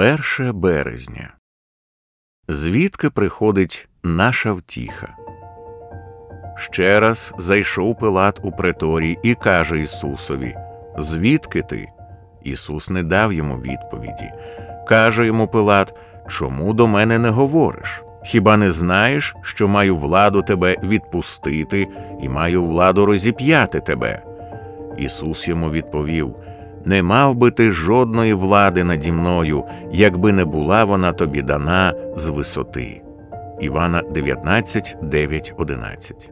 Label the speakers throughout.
Speaker 1: 1 березня. Звідки приходить наша втіха? Ще раз зайшов Пилат у преторій і каже Ісусові: Звідки ти? Ісус не дав йому відповіді. Каже йому Пилат: Чому до мене не говориш? Хіба не знаєш, що маю владу тебе відпустити і маю владу розіп'яти тебе? Ісус йому відповів: Не мав би ти жодної влади наді мною, якби не була вона тобі дана з висоти. Івана 19, 9, 11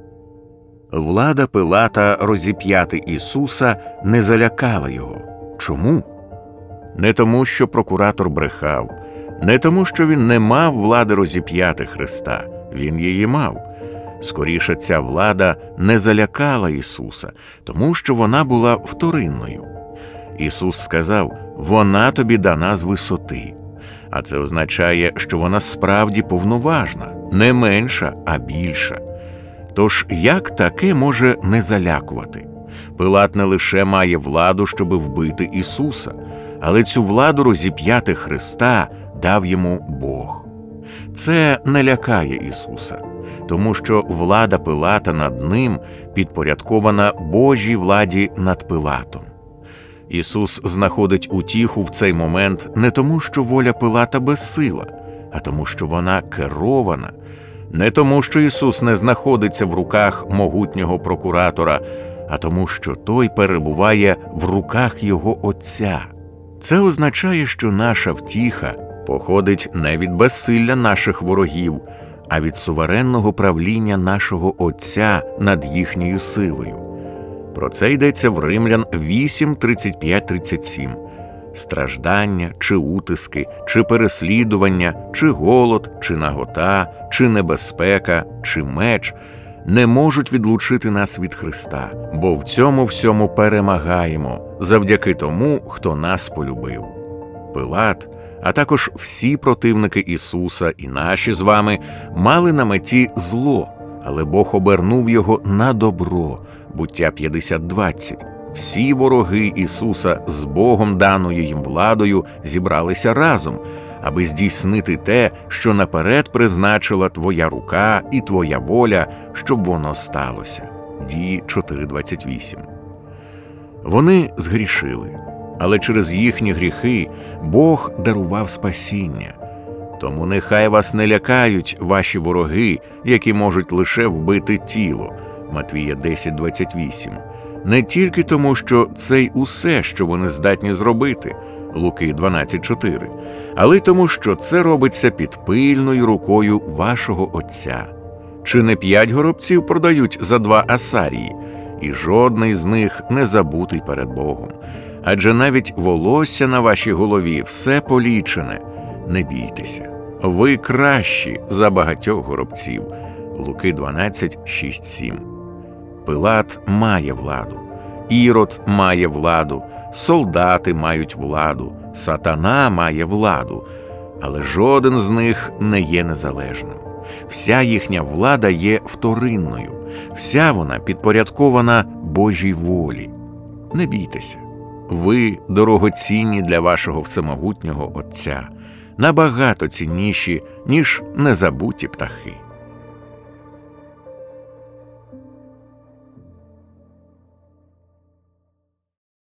Speaker 1: Влада Пилата розіп'яти Ісуса не залякала його. Чому? Не тому, що прокуратор брехав, не тому, що він не мав влади розіп'яти Христа, він її мав. Скоріше, ця влада не залякала Ісуса, тому що вона була вторинною. Ісус сказав: вона тобі дана з висоти. А це означає, що вона справді повноважна, не менша, а більша. Тож як таке може не залякувати? Пилат не лише має владу, щоби вбити Ісуса, але цю владу розіп'яти Христа дав йому Бог. Це не лякає Ісуса, тому що влада Пилата над ним підпорядкована Божій владі над Пилатом. Ісус знаходить утіху в цей момент не тому, що воля Пилата безсила, а тому, що вона керована, не тому, що Ісус не знаходиться в руках могутнього прокуратора, а тому, що Той перебуває в руках Його Отця. Це означає, що наша втіха походить не від безсилля наших ворогів, а від суверенного правління нашого Отця над їхньою силою. Про це йдеться в Римлян 8, 35, 37. Страждання, чи утиски, чи переслідування, чи голод, чи нагота, чи небезпека, чи меч не можуть відлучити нас від Христа, бо в цьому всьому перемагаємо завдяки тому, хто нас полюбив. Пилат, а також всі противники Ісуса і наші з вами мали на меті зло, але Бог обернув його на добро, буття 50.20. Всі вороги Ісуса з Богом даною їм владою зібралися разом, аби здійснити те, що наперед призначила Твоя рука і Твоя воля, щоб воно сталося. Дії 4.28. Вони згрішили, але через їхні гріхи Бог дарував спасіння. Тому нехай вас не лякають ваші вороги, які можуть лише вбити тіло. Матвія 10.28. Не тільки тому, що це й усе, що вони здатні зробити. Луки 12.4, але й тому, що це робиться під пильною рукою вашого Отця. Чи не п'ять горобців продають за два асарії, і жодний з них не забутий перед Богом. Адже навіть волосся на вашій голові все полічене. Не бійтеся, ви кращі за багатьох горобців. Луки 12, 6, 7. Пилат має владу, Ірод має владу, солдати мають владу, сатана має владу, але жоден з них не є незалежним. Вся їхня влада є вторинною, вся вона підпорядкована Божій волі. Не бійтеся, ви дорогоцінні для вашого всемогутнього Отця, набагато цінніші, ніж незабуті птахи.